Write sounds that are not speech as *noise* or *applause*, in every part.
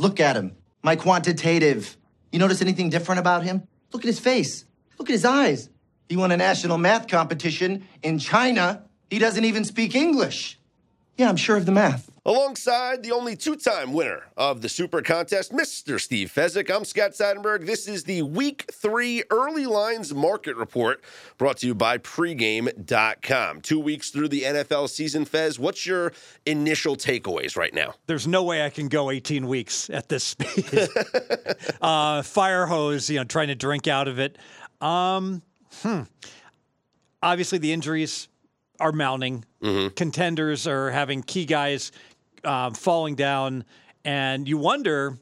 Look at him. My quantitative. You notice anything different about him? Look at his face. Look at his eyes. He won a national math competition in China. He doesn't even speak English. Yeah, I'm sure of the math. Alongside the only two time winner of the Super Contest, Mr. Steve Fezzik, I'm Scott Seidenberg. This is the Week 3 Early Lines Market Report brought to you by pregame.com. Two weeks through the NFL season, Fez, what's your initial takeaways right now? There's no way I can go 18 weeks at this speed. *laughs* uh, fire hose, you know, trying to drink out of it. Um, hmm. Obviously, the injuries are mounting. Mm-hmm. Contenders are having key guys uh, falling down, and you wonder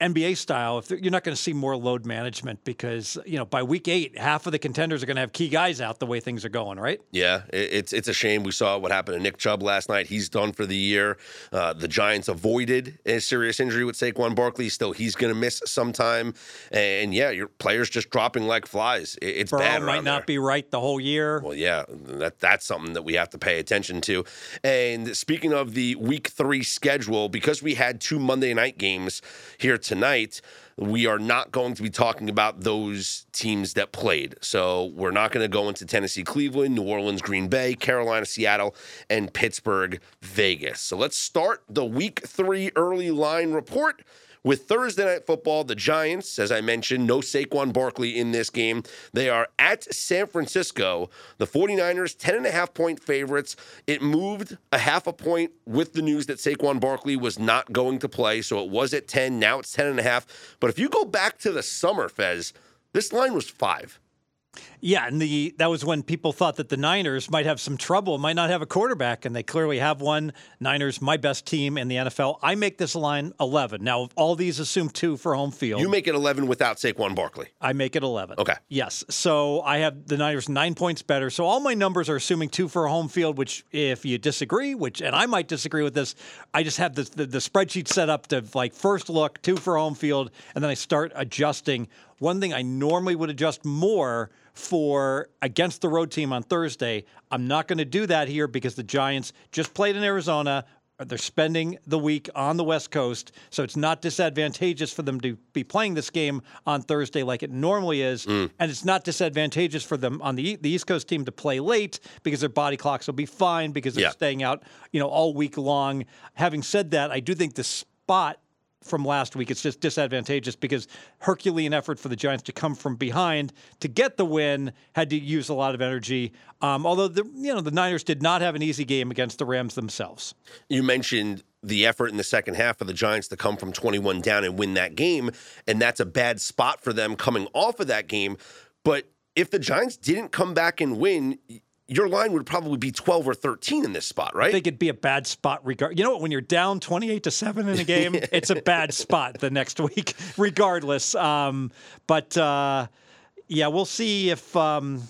NBA style, if you're not going to see more load management because you know by week eight, half of the contenders are going to have key guys out the way things are going, right? Yeah, it's it's a shame. We saw what happened to Nick Chubb last night. He's done for the year. Uh, the Giants avoided a serious injury with Saquon Barkley. Still, he's going to miss some time. And yeah, your players just dropping like flies. It's Burrow bad. Might not there. be right the whole year. Well, yeah, that that's something that we have to pay attention to. And speaking of the Week Three schedule, because we had two Monday night games here tonight we are not going to be talking about those teams that played. So we're not going to go into Tennessee, Cleveland, New Orleans, Green Bay, Carolina, Seattle, and Pittsburgh, Vegas. So let's start the week three early line report with Thursday Night Football, the Giants, as I mentioned, no Saquon Barkley in this game. They are at San Francisco. The 49ers, 10.5 point favorites. It moved a half a point with the news that Saquon Barkley was not going to play. So it was at 10. Now it's 10.5. But if you go back to the summer, Fez, this line was five. Yeah, and the that was when people thought that the Niners might have some trouble, might not have a quarterback, and they clearly have one. Niners, my best team in the NFL. I make this line eleven. Now, all these assume two for home field. You make it eleven without Saquon Barkley. I make it eleven. Okay. Yes. So I have the Niners nine points better. So all my numbers are assuming two for home field. Which, if you disagree, which and I might disagree with this, I just have the, the, the spreadsheet set up to like first look two for home field, and then I start adjusting. One thing I normally would adjust more for against the road team on Thursday. I'm not going to do that here because the Giants just played in Arizona. They're spending the week on the West Coast, so it's not disadvantageous for them to be playing this game on Thursday like it normally is, mm. and it's not disadvantageous for them on the the East Coast team to play late because their body clocks will be fine because they're yeah. staying out, you know, all week long. Having said that, I do think the spot from last week. It's just disadvantageous because Herculean effort for the Giants to come from behind to get the win had to use a lot of energy. Um, although the you know the Niners did not have an easy game against the Rams themselves. You mentioned the effort in the second half for the Giants to come from 21 down and win that game, and that's a bad spot for them coming off of that game. But if the Giants didn't come back and win, your line would probably be 12 or 13 in this spot, right? I think it'd be a bad spot. Regard, you know what? When you're down 28 to seven in a game, *laughs* it's a bad spot the next week, *laughs* regardless. Um, but uh, yeah, we'll see if um,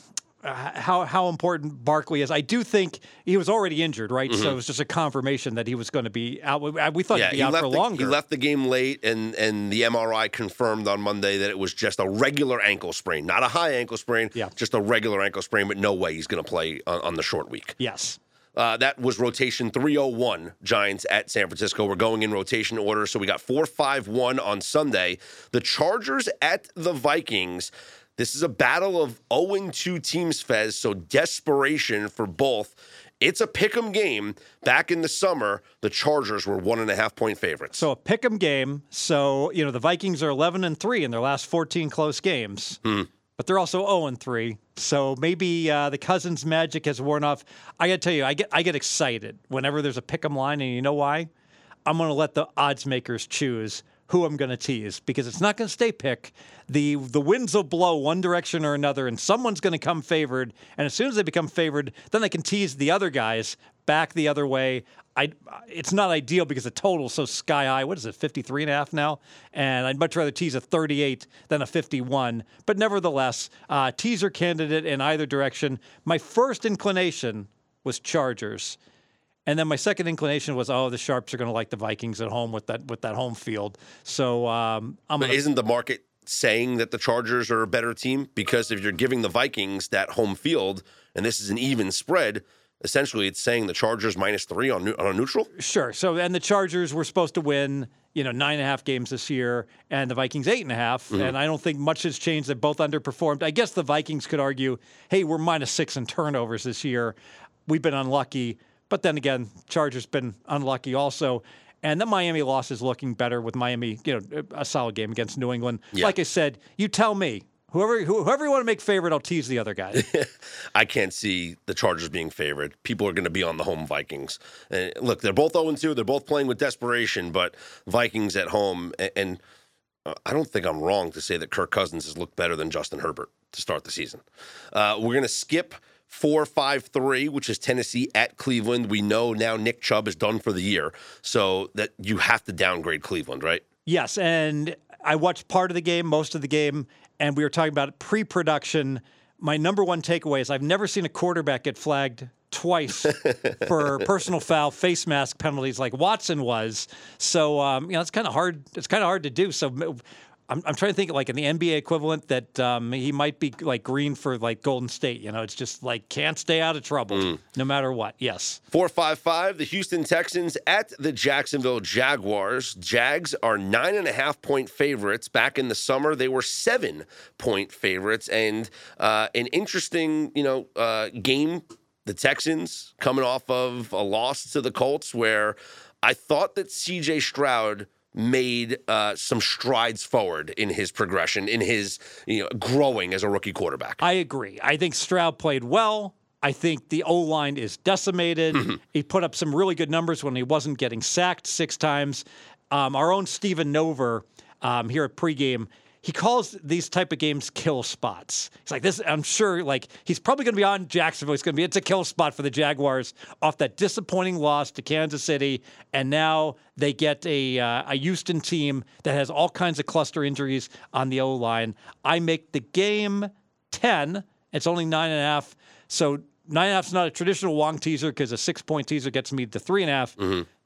how how important Barkley is. I do think he was already injured, right? Mm-hmm. So it was just a confirmation that he was going to be out. We thought yeah, he'd be he out for the, longer. He left the game late, and and the MRI confirmed on Monday that it was just a regular ankle sprain, not a high ankle sprain. Yeah. just a regular ankle sprain. But no way he's going to play on, on, the short week. Yes. Uh, that was rotation 301 Giants at San Francisco. We're going in rotation order. So we got 4 5 1 on Sunday. The Chargers at the Vikings. This is a battle of 0 2 teams, Fez, so desperation for both. It's a pick 'em game. Back in the summer, the Chargers were one and a half point favorites. So a pick 'em game. So, you know, the Vikings are 11 and 3 in their last 14 close games. Hmm. But they're also 0 and 3. So maybe uh, the Cousins magic has worn off. I got to tell you, I get I get excited whenever there's a pick 'em line and you know why? I'm going to let the odds makers choose who I'm going to tease because it's not going to stay pick. The the winds will blow one direction or another, and someone's going to come favored. And as soon as they become favored, then they can tease the other guys back the other way. I, it's not ideal because the total's so sky high. What is it, 53 and a half now? And I'd much rather tease a 38 than a 51. But nevertheless, uh, teaser candidate in either direction. My first inclination was Chargers. And then my second inclination was, oh, the sharps are going to like the Vikings at home with that with that home field. So um, I'm. But gonna... isn't the market saying that the Chargers are a better team because if you're giving the Vikings that home field and this is an even spread, essentially it's saying the Chargers minus three on, on a neutral. Sure. So, and the Chargers were supposed to win, you know, nine and a half games this year, and the Vikings eight and a half, Mm-hmm. And I don't think much has changed. They both underperformed. I guess the Vikings could argue, hey, we're minus six in turnovers this year. We've been unlucky. But then again, Chargers been unlucky also. And the Miami loss is looking better with Miami, you know, a solid game against New England. Yeah. Like I said, you tell me. Whoever, whoever you want to make favorite, I'll tease the other guy. *laughs* I can't see the Chargers being favored. People are going to be on the home Vikings. And look, they're both 0 2. They're both playing with desperation, but Vikings at home. a- And uh, I don't think I'm wrong to say that Kirk Cousins has looked better than Justin Herbert to start the season. Uh, we're going to skip 4 5 3, which is Tennessee at Cleveland. We know now Nick Chubb is done for the year. So that you have to downgrade Cleveland, right? Yes, and I watched part of the game, most of the game, and we were talking about pre-production. My number one takeaway is I've never seen a quarterback get flagged twice *laughs* for personal foul face mask penalties like Watson was. So um, you know it's kind of hard. It's kind of hard to do. So. I'm, I'm trying to think like in the NBA equivalent that um, he might be like green for like Golden State. You know, it's just like can't stay out of trouble no matter what. Yes. 455, the Houston Texans at the Jacksonville Jaguars. Jags are nine and a half point favorites. Back in the summer, they were seven point favorites. And uh, an interesting, you know, uh, game. The Texans coming off of a loss to the Colts, where I thought that CJ Stroud made uh, some strides forward in his progression, in his you know growing as a rookie quarterback. I agree. I think Stroud played well. I think the O line is decimated. He put up some really good numbers when he wasn't getting sacked six times. Um, our own Steven Nover um, here at pregame, he calls these type of games kill spots. He's like this. I'm sure, like he's probably going to be on Jacksonville. He's going to be it's a kill spot for the Jaguars off that disappointing loss to Kansas City, and now they get a uh, a Houston team that has all kinds of cluster injuries on the O line. I make the game ten. It's only nine and a half. So nine and a half is not a traditional Wong teaser because a six point teaser gets me to three and a half.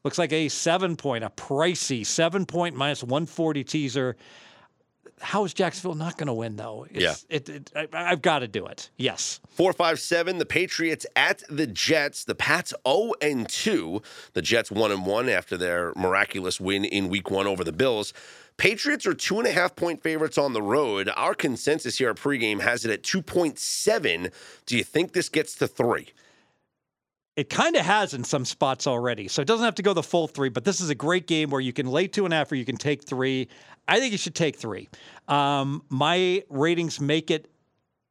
Looks like a seven point, a pricey seven point minus 140 teaser. How is Jacksonville not going to win, though? It's, It, it, I, I've got to do it. Yes. 457, the Patriots at the Jets. The Pats 0 and 2. The Jets 1 and 1 after their miraculous win in week one over the Bills. Patriots are two and a half point favorites on the road. Our consensus here at pregame has it at 2.7. Do you think this gets to three? It kind of has in some spots already. So it doesn't have to go the full three, but this is a great game where you can lay two and a half or you can take three. I think you should take three. Um, my ratings make it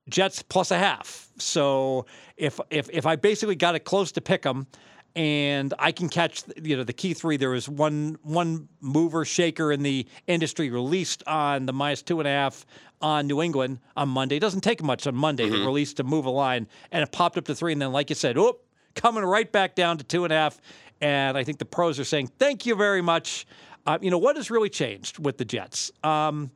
Jets plus a half. So if if if I basically got it close to pick them, and I can catch you know the key three. There was one one mover shaker in the industry released on the minus two and a half on New England on Monday. It doesn't take much on Monday to release to move a line, and it popped up to three. And then, like you said, oh, coming right back down to two and a half. And I think the pros are saying thank you very much. Uh, you know what has really changed with the Jets? Um,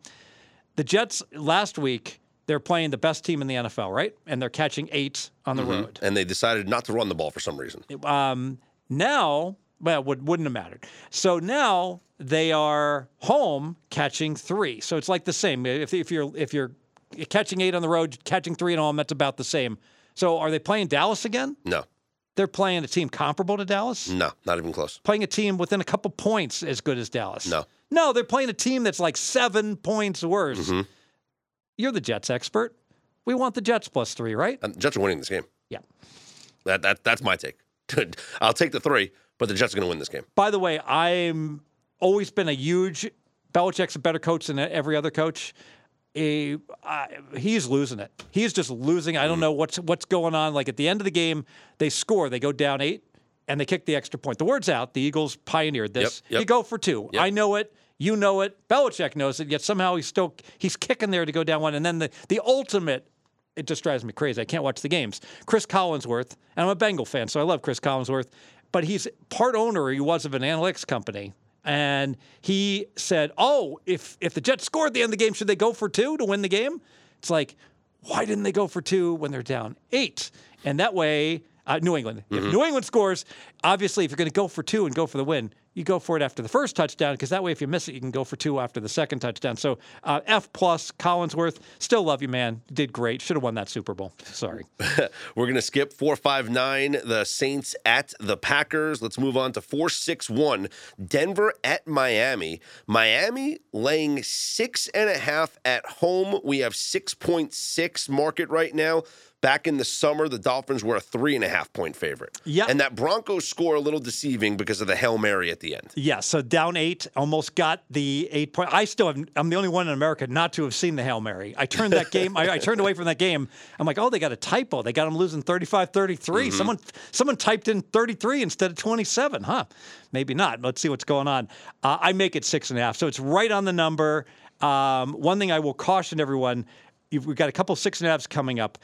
the Jets last week they're playing the best team in the NFL, right? And they're catching eight on the road. And they decided not to run the ball for some reason. Um, now, well, it would, wouldn't have mattered. So now they are home catching three. So it's like the same. If, if you're if you're catching eight on the road, catching three at home, that's about the same. So are they playing Dallas again? No, They're playing a team comparable to Dallas. no, not even close. Playing a team within a couple points as good as Dallas. No. No, they're playing a team that's like seven points worse. Mm-hmm. You're the Jets expert. We want the Jets plus three, right? And Jets are winning this game. Yeah. That, that That's my take. *laughs* I'll take the three, but the Jets are going to win this game. By the way, I'm always been a huge Belichick's a better coach than every other coach. Uh, he's losing it. He's just losing. I don't Mm-hmm. know what's what's going on. Like at the end of the game, they score, they go down eight, and they kick the extra point. The word's out. The Eagles pioneered this. Yep, yep. You go for two. Yep. I know it. You know it. Belichick knows it. Yet somehow he's still he's kicking there to go down one. And then the the ultimate. It just drives me crazy. I can't watch the games. Chris Collinsworth, and I'm a Bengal fan, so I love Chris Collinsworth, but he's part owner. He was of an analytics company, and he said, "Oh, if if the Jets scored at the end of the game, should they go for two to win the game?" It's like, why didn't they go for two when they're down eight? And that way, uh, New England. If New England scores, obviously, if you're going to go for two and go for the win, you go for it after the first touchdown because that way, if you miss it, you can go for two after the second touchdown. So uh, F plus Collinsworth, still love you, man. Did great. Should have won that Super Bowl. Sorry. *laughs* We're gonna skip four five nine. The Saints at the Packers. Let's move on to four six one. Denver at Miami. Miami laying six and a half at home. We have six point six market right now. Back in the summer, the Dolphins were a three and a half point favorite. Yeah. And that Broncos score a little deceiving because of the Hail Mary at the end. Yeah, so down eight, almost got the eight point. I still have, I'm the only one in America not to have seen the Hail Mary. I turned that game, I, I turned away from that game. I'm like, oh, they got a typo. They got them losing 35 33. Someone, someone typed in 33 instead of 27. Huh? Maybe not. Let's see what's going on. Uh, I make it six and a half. So it's right on the number. Um, one thing I will caution everyone we've got a couple six and a halves coming up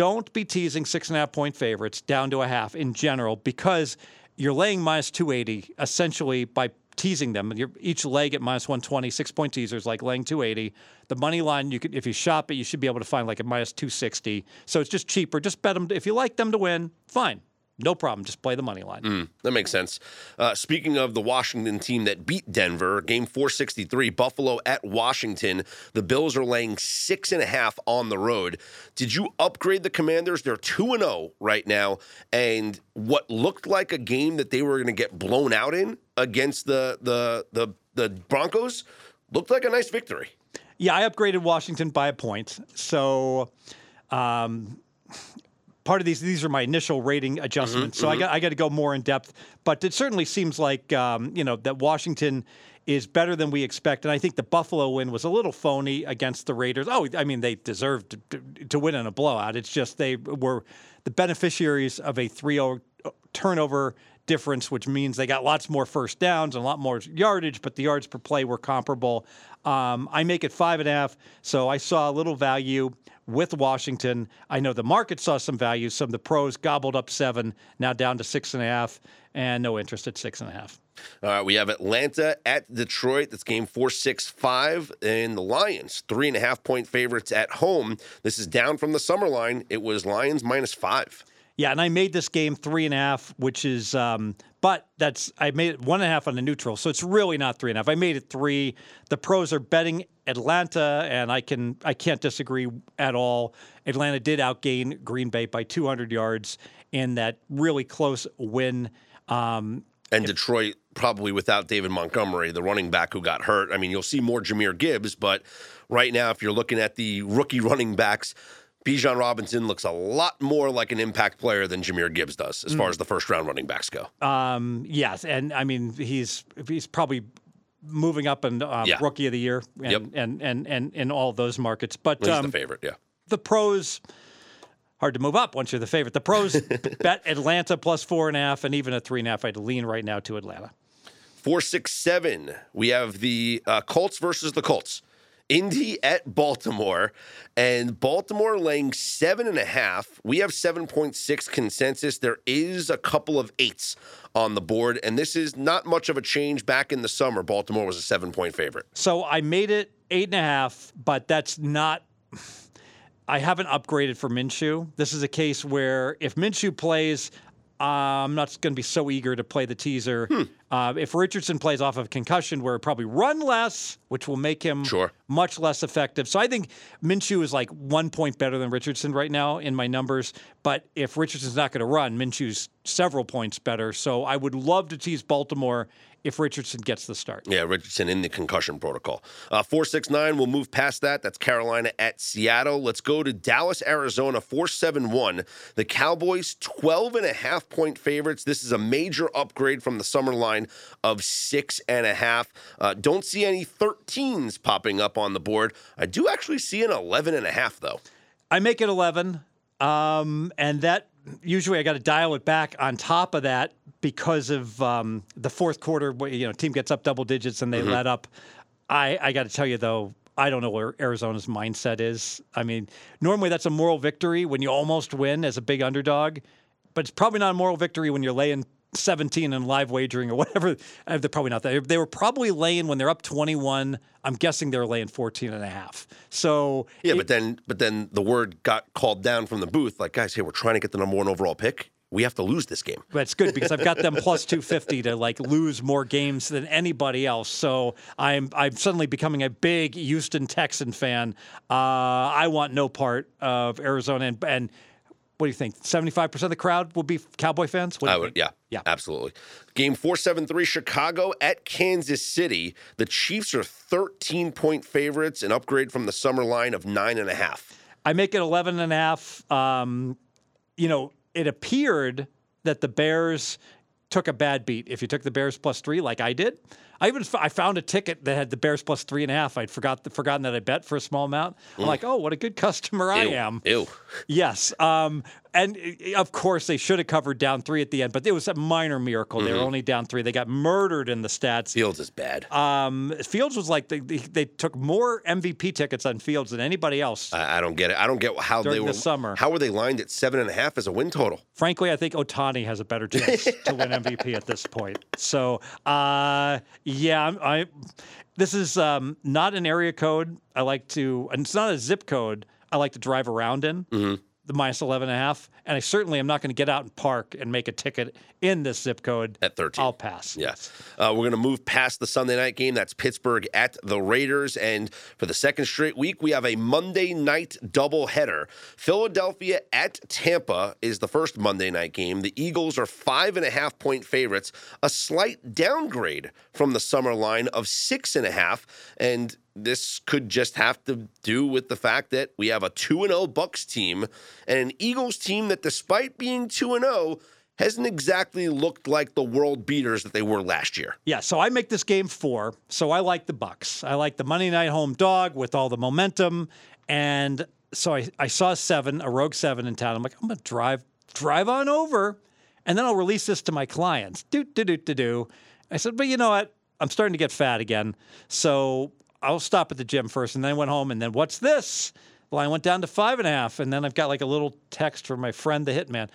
don't be teasing six and a half point favorites down to a half in general because you're laying minus 280 essentially by teasing them. You're each leg at minus 120, six point teasers like laying 280. The money line, you could if you shop it, you should be able to find like a minus 260. So it's just cheaper. Just bet them if you like them to win. Fine, no problem. Just play the money line. That makes sense. Uh, speaking of the Washington team that beat Denver, game 463, Buffalo at Washington. The Bills are laying six and a half on the road. Did you upgrade the Commanders? They're 2 and 0 right now. And what looked like a game that they were going to get blown out in against the, the, the, the Broncos looked like a nice victory. Yeah, I upgraded Washington by a point. So um, part of these these are my initial rating adjustments. so I got I got to go more in depth. But it certainly seems like um, you know that Washington is better than we expect, and I think the Buffalo win was a little phony against the Raiders. Oh, I mean they deserved to, to win in a blowout. It's just they were the beneficiaries of a 3-0 turnover difference, which means they got lots more first downs and a lot more yardage, but the yards per play were comparable. Um, I make it five and a half, so I saw a little value with Washington. I know the market saw some value. Some of the pros gobbled up seven, now down to six and a half, and no interest at six and a half. All right, we have Atlanta at Detroit. That's game four, six, five, and the Lions three and a half point favorites at home. This is down from the summer line. It was Lions minus five. Yeah, and I made this game three and a half, which is, um, but that's I made it one and a half on the neutral, so it's really not three and a half. I made it three. The pros are betting Atlanta, and I can I can't disagree at all. Atlanta did outgain Green Bay by 200 yards in that really close win. Um, And Detroit probably without David Montgomery, the running back who got hurt. I mean, you'll see more Jahmyr Gibbs, but right now, if you're looking at the rookie running backs, Bijan Robinson looks a lot more like an impact player than Jahmyr Gibbs does, as far as the first round running backs go. um, yes, and I mean he's he's probably moving up in um, Yeah. rookie of the year and, Yep. and, and and in all those markets. But He's um, the favorite, yeah. the pros hard to move up once you're the favorite. The pros *laughs* bet Atlanta plus four and a half, and even a three and a half. I'd lean right now to Atlanta. Four, six, seven. We have the uh, Colts versus the Colts. Indy at Baltimore, and Baltimore laying seven and a half. We have 7.6 consensus. There is a couple of eights on the board, and this is not much of a change. Back in the summer, Baltimore was a seven point favorite. So I made it eight and a half, but that's not. *sighs* I haven't upgraded for Minshew. This is a case where if Minshew plays, uh, I'm not going to be so eager to play the teaser. Hmm. Uh, if Richardson plays off of concussion, where probably run less, which will make him Sure. much less effective. So I think Minshew is like one point better than Richardson right now in my numbers. But if Richardson's not going to run, Minshew's several points better. So I would love to tease Baltimore if Richardson gets the start. Yeah, Richardson in the concussion protocol. Uh, 469, we'll move past that. That's Carolina at Seattle. Let's go to Dallas, Arizona, 471. The Cowboys, 12 and a half point favorites. This is a major upgrade from the summer line of six and a half. Uh, don't see any 13s popping up on the board. I do actually see an 11 and a half, though. I make it 11. Um, and that usually I got to dial it back on top of that because of um, the fourth quarter. where, You know, team gets up double digits and they let up. I, I got to tell you though, I don't know where Arizona's mindset is. I mean, normally that's a moral victory when you almost win as a big underdog, but it's probably not a moral victory when you're laying 17 in live wagering or whatever. Uh, They're probably not that. They were probably laying when they're up 21. I'm guessing they're laying 14 and a half. So Yeah, but then but then the word got called down from the booth like, guys, hey, we're trying to get the number one overall pick. we have to lose this game. But it's good because I've got them plus 250 to like lose more games than anybody else. So I'm I'm suddenly becoming a big Houston Texan fan. Uh, I want no part of Arizona and, and what do you think? 75% of the crowd will be Cowboy fans? What do I you would, think? yeah, Yeah. absolutely. Game four seven three Chicago at Kansas City. The Chiefs are thirteen point favorites, an upgrade from the summer line of nine and a half. I make it 11 and a half. Um, you know, it appeared that the Bears took a bad beat. If you took the Bears plus three, like I did, I even f- I found a ticket that had the Bears plus three and a half. I'd forgot forgotten that I bet for a small amount. I'm like, oh, what a good customer I Ew, am. Ew. Yes. Um, and uh, of course, they should have covered down three at the end, but it was a minor miracle. They were only down three. They got murdered in the stats. Fields is bad. Um, Fields was like, they, they, they took more MVP tickets on Fields than anybody else. I, I don't get it. I don't get how they were the summer. How were they lined at seven and a half as a win total? Frankly, I think Ohtani has a better *laughs* chance to win MVP at this point. So, uh, yeah, I'm, I. This is um, not an area code. I like to, and it's not a zip code. I like to drive around in. Mm-hmm. The minus 11 and a half. And I certainly am not going to get out and park and make a ticket in this zip code. At 13. I'll pass. Yes. Uh, we're going to move past the Sunday night game. That's Pittsburgh at the Raiders. And for the second straight week, we have a Monday night doubleheader. Philadelphia at Tampa is the first Monday night game. The Eagles are five and a half point favorites, a slight downgrade from the summer line of six and a half. And this could just have to do with the fact that we have a 2 0 Bucks team and an Eagles team that, despite being 2 0, hasn't exactly looked like the world beaters that they were last year. Yeah, so I make this game four. So I like the Bucks. I like the Monday night home dog with all the momentum. And so I, I saw seven, a rogue seven in town. I'm like, I'm gonna drive drive on over, and then I'll release this to my clients. Do do do do do. I said, but you know what? I'm starting to get fat again. So I'll stop at the gym first. And then I went home and then what's this? Well, I went down to five and a half, and then I've got like a little text from my friend, the hitman.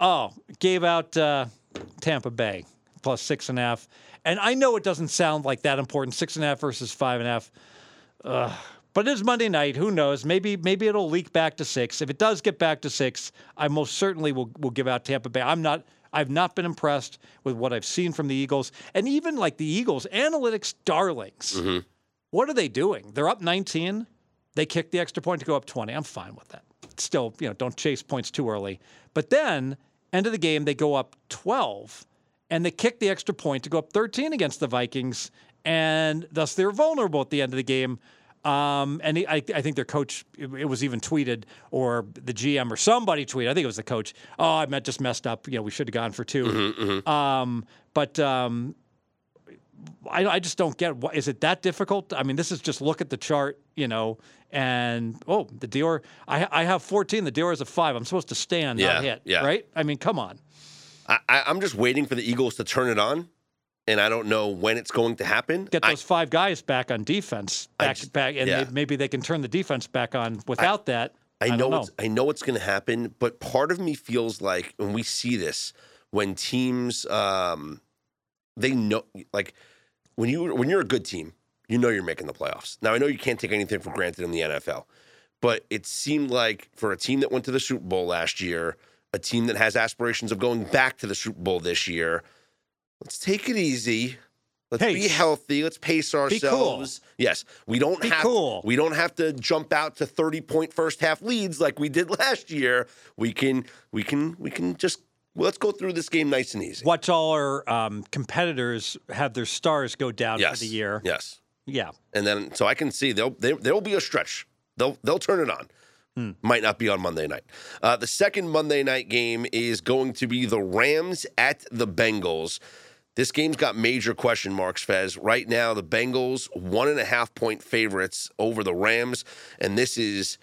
Oh, gave out uh, Tampa Bay plus six and a half. And I know it doesn't sound like that important, six and a half versus five and a half. Ugh. but it is Monday night. Who knows? Maybe maybe it'll leak back to six. If it does get back to six, I most certainly will will give out Tampa Bay. I'm not. I've not been impressed with what I've seen from the Eagles, and even like the Eagles analytics darlings. What are they doing? They're up 19. They kick the extra point to go up 20. I'm fine with that. Still, you know, don't chase points too early. But then, end of the game, they go up 12 and they kick the extra point to go up 13 against the Vikings. And thus they're vulnerable at the end of the game. Um, and he, I, I think their coach, it, it was even tweeted, or the GM or somebody tweeted, I think it was the coach, oh, I meant just messed up. You know, we should have gone for 2 Um, but um, I, I just don't get what is it that difficult? I mean, this is just look at the chart, you know, and oh, the Dior. I I have 14. The Dior is a five. I'm supposed to stand, Yeah, not hit. yeah. Right? I mean, come on. I, I, I'm just waiting for the Eagles to turn it on, and I don't know when it's going to happen. Get I- those five guys back on defense, back just- back, and yeah. may- maybe they can turn the defense back on. Without that, I, I, know. I know it's going to happen, but part of me feels like when we see this, when teams, um, they know, like when you when you're a good team, you know you're making the playoffs. Now I know you can't take anything for granted in the NFL, but it seemed like for a team that went to the Super Bowl last year, a team that has aspirations of going back to the Super Bowl this year, let's take it easy. Let's be healthy. Let's pace cool. ourselves. Yes, we don't Be have cool. we don't have to jump out to 30 point first half leads like we did *laughs* last year. We can we can we can just well, let's go through this game nice and easy. Watch all our um, competitors have their stars go down Yes. for the year. Yes. Yeah. And then so I can see they'll there there'll be a stretch. They'll they'll turn it on. Hmm. Might not be on Monday night. Uh, the second Monday night game is going to be the Rams at the Bengals. This game's got major question marks, Fez. Right now, the Bengals one and a half point favorites over the Rams, and this is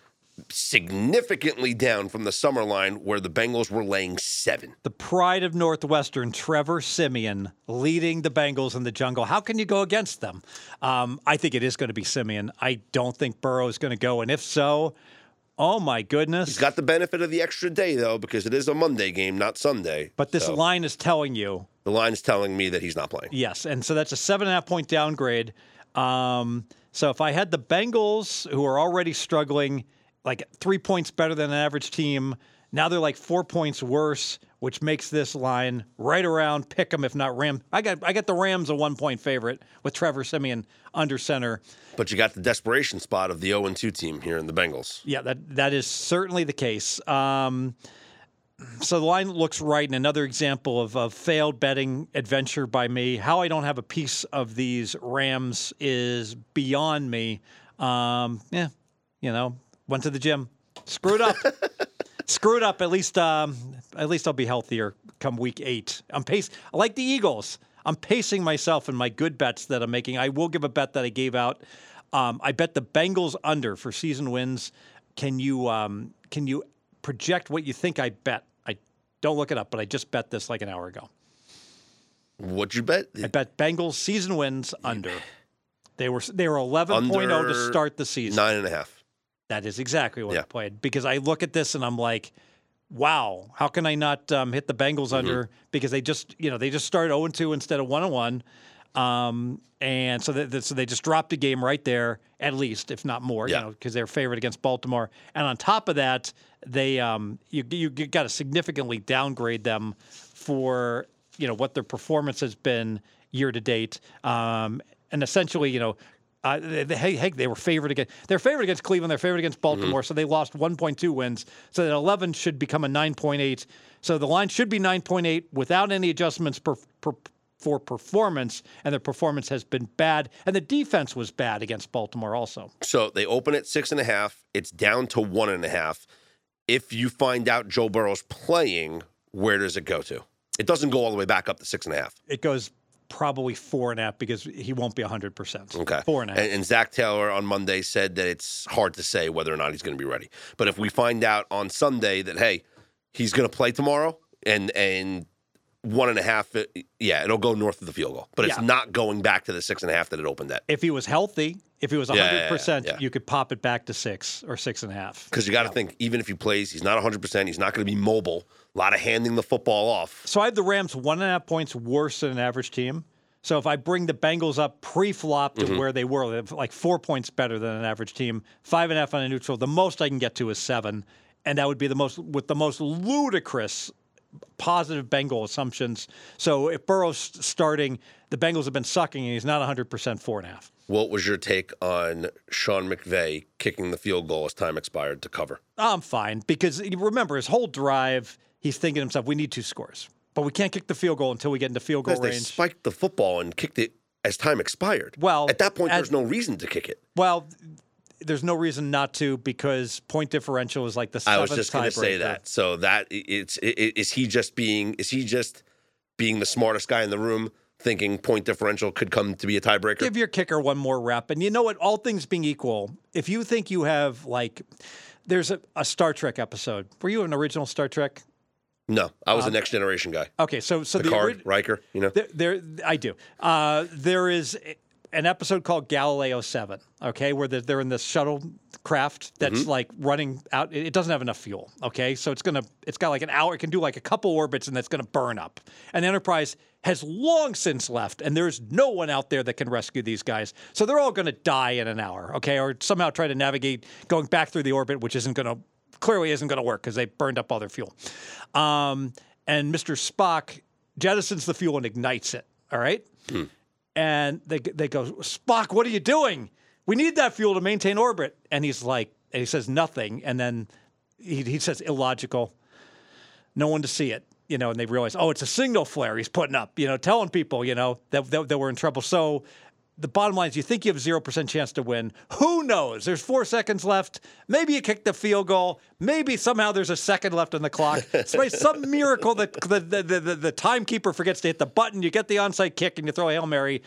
significantly down from the summer line where the Bengals were laying seven. the pride of Northwestern, Trevor Siemian, leading the Bengals in the jungle. How can you go against them? Um, I think it is going to be Siemian. I don't think Burrow is going to go, and if so, oh my goodness! He's got the benefit of the extra day though, because it is a Monday game, not Sunday. but this So line is telling you the line's telling me that he's not playing. yes, and so that's a seven and a half point downgrade. Um, so if I had the Bengals, who are already struggling, like three points better than an average team, Now they're like four points worse, which makes this line right around pick 'em if not Ram. I got I got the Rams a one point favorite with Trevor Siemian under center. But you got the desperation spot of the 0 2 team here in the Bengals. Yeah, that that is certainly the case. Um, so the line looks right, and another example of a failed betting adventure by me. How I don't have a piece of these Rams is beyond me. Um, yeah, you know, went to the gym, screwed up, *laughs* screwed up. At least, um, at least I'll be healthier come week eight. I'm pace like the Eagles. I'm pacing myself in my good bets that I'm making. I will give a bet that I gave out. Um, I bet the Bengals under for season wins. Can you um, can you project what you think I bet? I don't look it up, but I just bet this like an hour ago. What'd you bet? I bet Bengals season wins under. *sighs* They were they were 11.0 to start the season. Nine and a half. That is exactly what Yeah. I played because I look at this and I'm like, wow, how can I not um, hit the Bengals Mm-hmm. under? Because they just, you know, they just started 0 2 instead of 1 1. Um, and so, that, so they just dropped a game right there, at least, if not more, Yeah. you know, because they're favored against Baltimore. And on top of that, they um, you you got to significantly downgrade them for you know what their performance has been year to date. Um, and essentially, you know, uh, they, they, hey, hey, they were favored against. They're favored against Cleveland. They're favored against Baltimore. So they lost 1.2 wins. So that 11 should become a 9.8. So the line should be 9.8 without any adjustments per, per, for performance. And their performance has been bad. And the defense was bad against Baltimore also. So they open at six and a half. It's down to one and a half. If you find out Joe Burrow's playing, where does it go to? It doesn't go all the way back up to six and a half. It goes probably four and a half because he won't be 100%. Okay. Four and a half. And, and Zac Taylor on Monday said that it's hard to say whether or not he's going to be ready. But if we find out on Sunday that hey, he's going to play tomorrow, and and one and a half, yeah, it'll go north of the field goal. But it's Yeah. not going back to the six and a half that it opened at. if he was healthy, if he was 100%, Yeah, yeah, you could pop it back to six or six and a half. Because you got to think, even if he plays, he's not 100. percent He's not going to be mobile. A lot of handing the football off. So I have the Rams one and a half points worse than an average team. So if I bring the Bengals up pre-flop to Mm-hmm. where they were, like four points better than an average team, five and a half on a neutral. The most I can get to is seven, and that would be the most with the most ludicrous positive Bengal assumptions. So if Burrow's starting, the Bengals have been sucking, and he's not 100 percent four and a half. What was your take on Sean McVay kicking the field goal as time expired to cover? I'm fine because remember his whole drive. He's thinking to himself, "We need two scores, but we can't kick the field goal until we get into field goal Because they range." spiked the football and kicked it as time expired. Well, at that point, as- there's no reason to kick it. Well, there's no reason not to because point differential is like the I seventh was just going to say that. So that it's i- i- is he just being is he just being the smartest guy in the room, thinking point differential could come to be a tiebreaker? Give your kicker one more rep, and you know what? All things being equal, if you think you have like, there's a, a Star Trek episode. Were you an original Star Trek? no, I Um, was a next generation guy. Okay, so so the, Picard, ori- Riker, you know. There, there I do. Uh, there is an episode called Galileo Seven. Okay, where they're, in this shuttle craft that's Mm-hmm. like running out. It doesn't have enough fuel. Okay, so it's gonna. It's got like an hour. It can do like a couple orbits, and that's gonna burn up. And the Enterprise has long since left, and there's no one out there that can rescue these guys. So they're all gonna die in an hour. Okay, or somehow try to navigate going back through the orbit, which isn't gonna clearly isn't gonna work because they burned up all their fuel. Um, and Mr. Spock jettisons the fuel and ignites it. All right. And they they go, Spock, what are you doing? We need that fuel to maintain orbit. And he's like, and he says nothing. And then he, he says illogical. No one to see it, you know. And they realize, oh, it's a signal flare he's putting up, you know, telling people, you know, that that, that we're in trouble. So. The bottom line is, you think you have zero percent chance to win. Who knows? There's four seconds left. Maybe you kick the field goal. Maybe somehow there's a second left on the clock. *laughs* It's some miracle that the, the, the, the, the timekeeper forgets to hit the button. You get the onside kick and you throw a hail mary.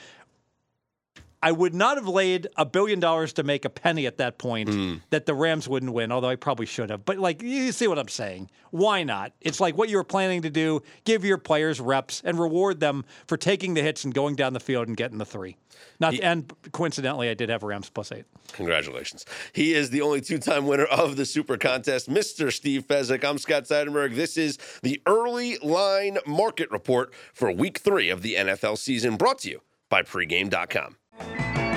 I would not have laid a billion dollars to make a penny at that point hmm. that the Rams wouldn't win, although I probably should have. But like you see what I'm saying. Why not? It's like what you were planning to do, give your players reps and reward them for taking the hits and going down the field and getting the three. Not and coincidentally I did have Rams plus eight. Congratulations. He is the only two time winner of the Super Contest, Mr. Steve Fezzik. I'm Scott Seidenberg. This is the early line market report for week three of the NFL season, brought to you by pregame.com. Thank you.